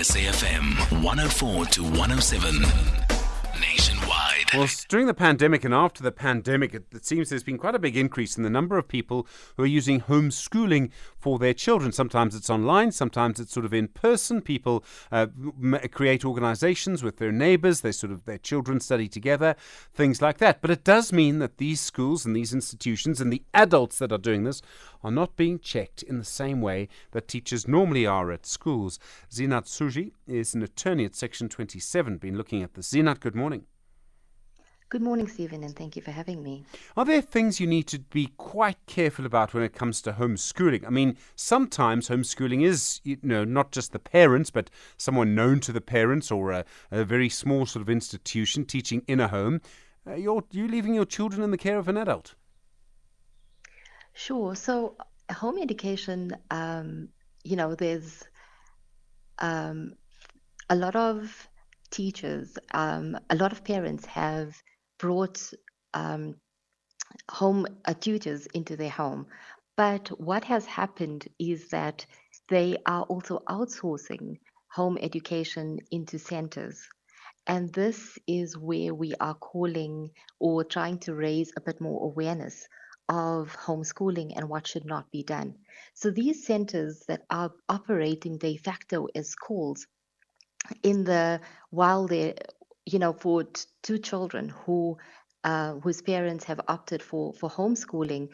SAFM 104 to 107. Well, during the pandemic and after the pandemic, it, it seems there's been quite a big increase in the number of people who are using homeschooling for their children. Sometimes it's online, sometimes it's sort of in person. People uh, create organizations with their neighbors, they sort of their children study together, things like that. But it does mean that these schools and these institutions and the adults that are doing this are not being checked in the same way that teachers normally are at schools. Zeenat Sujee is an attorney at Section 27, been looking at this. Zeenat, good morning. Good morning, Stephen, and thank you for having me. Are there things you need to be quite careful about when it comes to homeschooling? I mean, sometimes homeschooling is, you know, not just the parents, but someone known to the parents or a, a very small sort of institution teaching in a home. Uh, you're you leaving your children in the care of an adult. Sure. So, uh, home education, um, you know, there's um, a lot of teachers, um, a lot of parents have brought um, home uh, tutors into their home. But what has happened is that they are also outsourcing home education into centers. And this is where we are calling or trying to raise a bit more awareness of homeschooling and what should not be done. So these centers that are operating de facto as schools in the while they you know for t- two children who uh, whose parents have opted for for homeschooling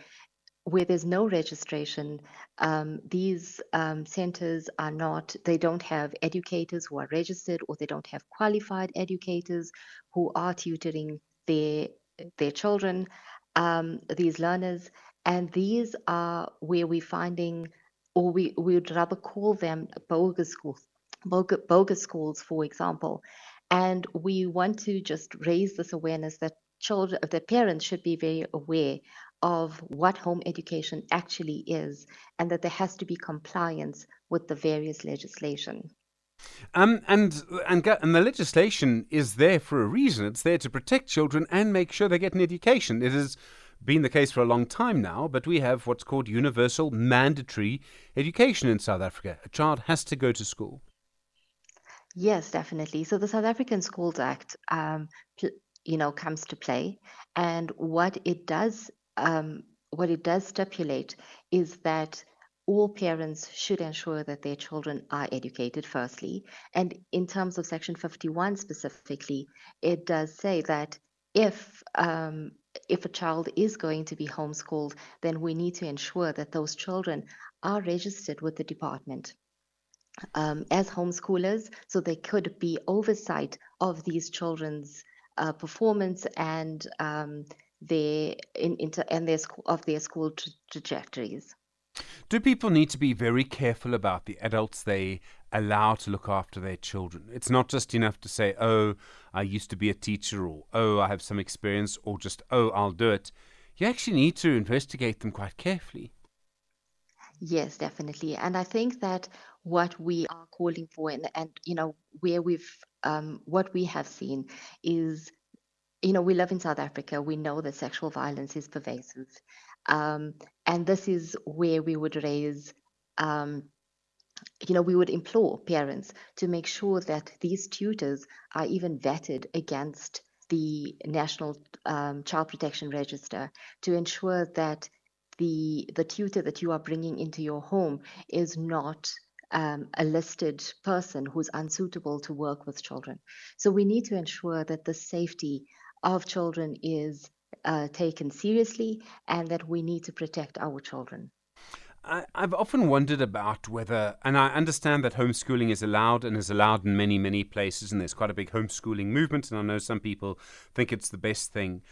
where there's no registration um, these um, centers are not they don't have educators who are registered or they don't have qualified educators who are tutoring their their children um, these learners and these are where we're finding or we, we would rather call them bogus schools bogus, bogus schools, for example. And we want to just raise this awareness that children, that parents should be very aware of what home education actually is, and that there has to be compliance with the various legislation. Um, and and and the legislation is there for a reason. It's there to protect children and make sure they get an education. It has been the case for a long time now, but we have what's called universal mandatory education in South Africa. A child has to go to school. Yes, definitely. So the South African Schools Act, um, pl- you know, comes to play, and what it does, um, what it does stipulate is that all parents should ensure that their children are educated firstly. And in terms of Section 51 specifically, it does say that if um, if a child is going to be homeschooled, then we need to ensure that those children are registered with the department um, as homeschoolers, so there could be oversight of these children's uh, performance and um, their in, inter, and their sc- of their school tra- trajectories. Do people need to be very careful about the adults they allow to look after their children? It's not just enough to say, oh, I used to be a teacher, or oh, I have some experience, or just, oh, I'll do it. You actually need to investigate them quite carefully. Yes, definitely. And I think that what we are calling for and, and you know, where we've um, what we have seen is you know, we live in South Africa. We know that sexual violence is pervasive. Um, and this is where we would raise, um, you know, we would implore parents to make sure that these tutors are even vetted against the National um, Child Protection Register to ensure that the the tutor that you are bringing into your home is not um, a listed person who's unsuitable to work with children. So we need to ensure that the safety of children is uh, taken seriously and that we need to protect our children. I, I've often wondered about whether, and I understand that homeschooling is allowed and is allowed in many, many places, and there's quite a big homeschooling movement, and I know some people think it's the best thing.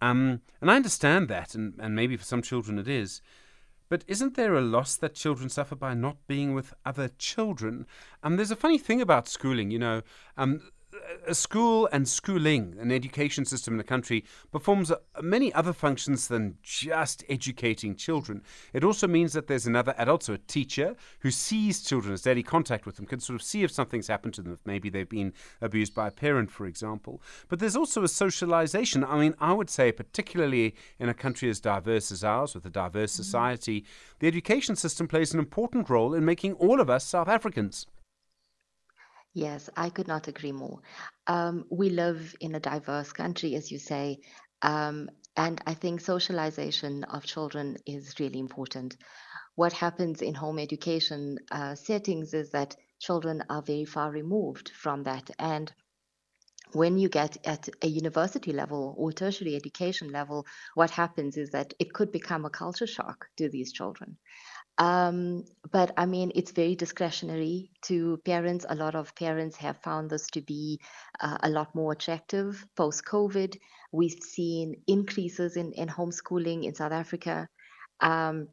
Um, and I understand that, and, and maybe for some children it is. But isn't there a loss that children suffer by not being with other children? Um, there's a funny thing about schooling, you know. Um, a school and schooling, an education system in a country, performs uh, many other functions than just educating children. It also means that there's another adult, so a teacher, who sees children, has daily contact with them, can sort of see if something's happened to them, if maybe they've been abused by a parent, for example. But there's also a socialization. I mean, I would say, particularly in a country as diverse as ours, with a diverse society, the education system plays an important role in making all of us South Africans. Yes, I could not agree more. Um, we live in a diverse country, as you say, um, and I think socialization of children is really important. What happens in home education uh, settings is that children are very far removed from that. And when you get at a university level or tertiary education level, what happens is that it could become a culture shock to these children. Um, but I mean, it's very discretionary to parents. A lot of parents have found this to be uh, a lot more attractive post COVID. We've seen increases in, in homeschooling in South Africa. Um,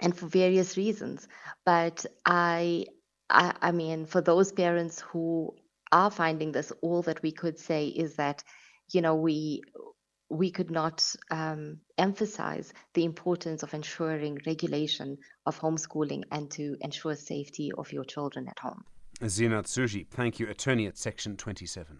and for various reasons. But I, I, I mean, for those parents who are finding this, all that we could say is that, you know, we we could not um, emphasize the importance of ensuring regulation of homeschooling and to ensure safety of your children at home. Zeenat Sujee, thank you, attorney at Section 27.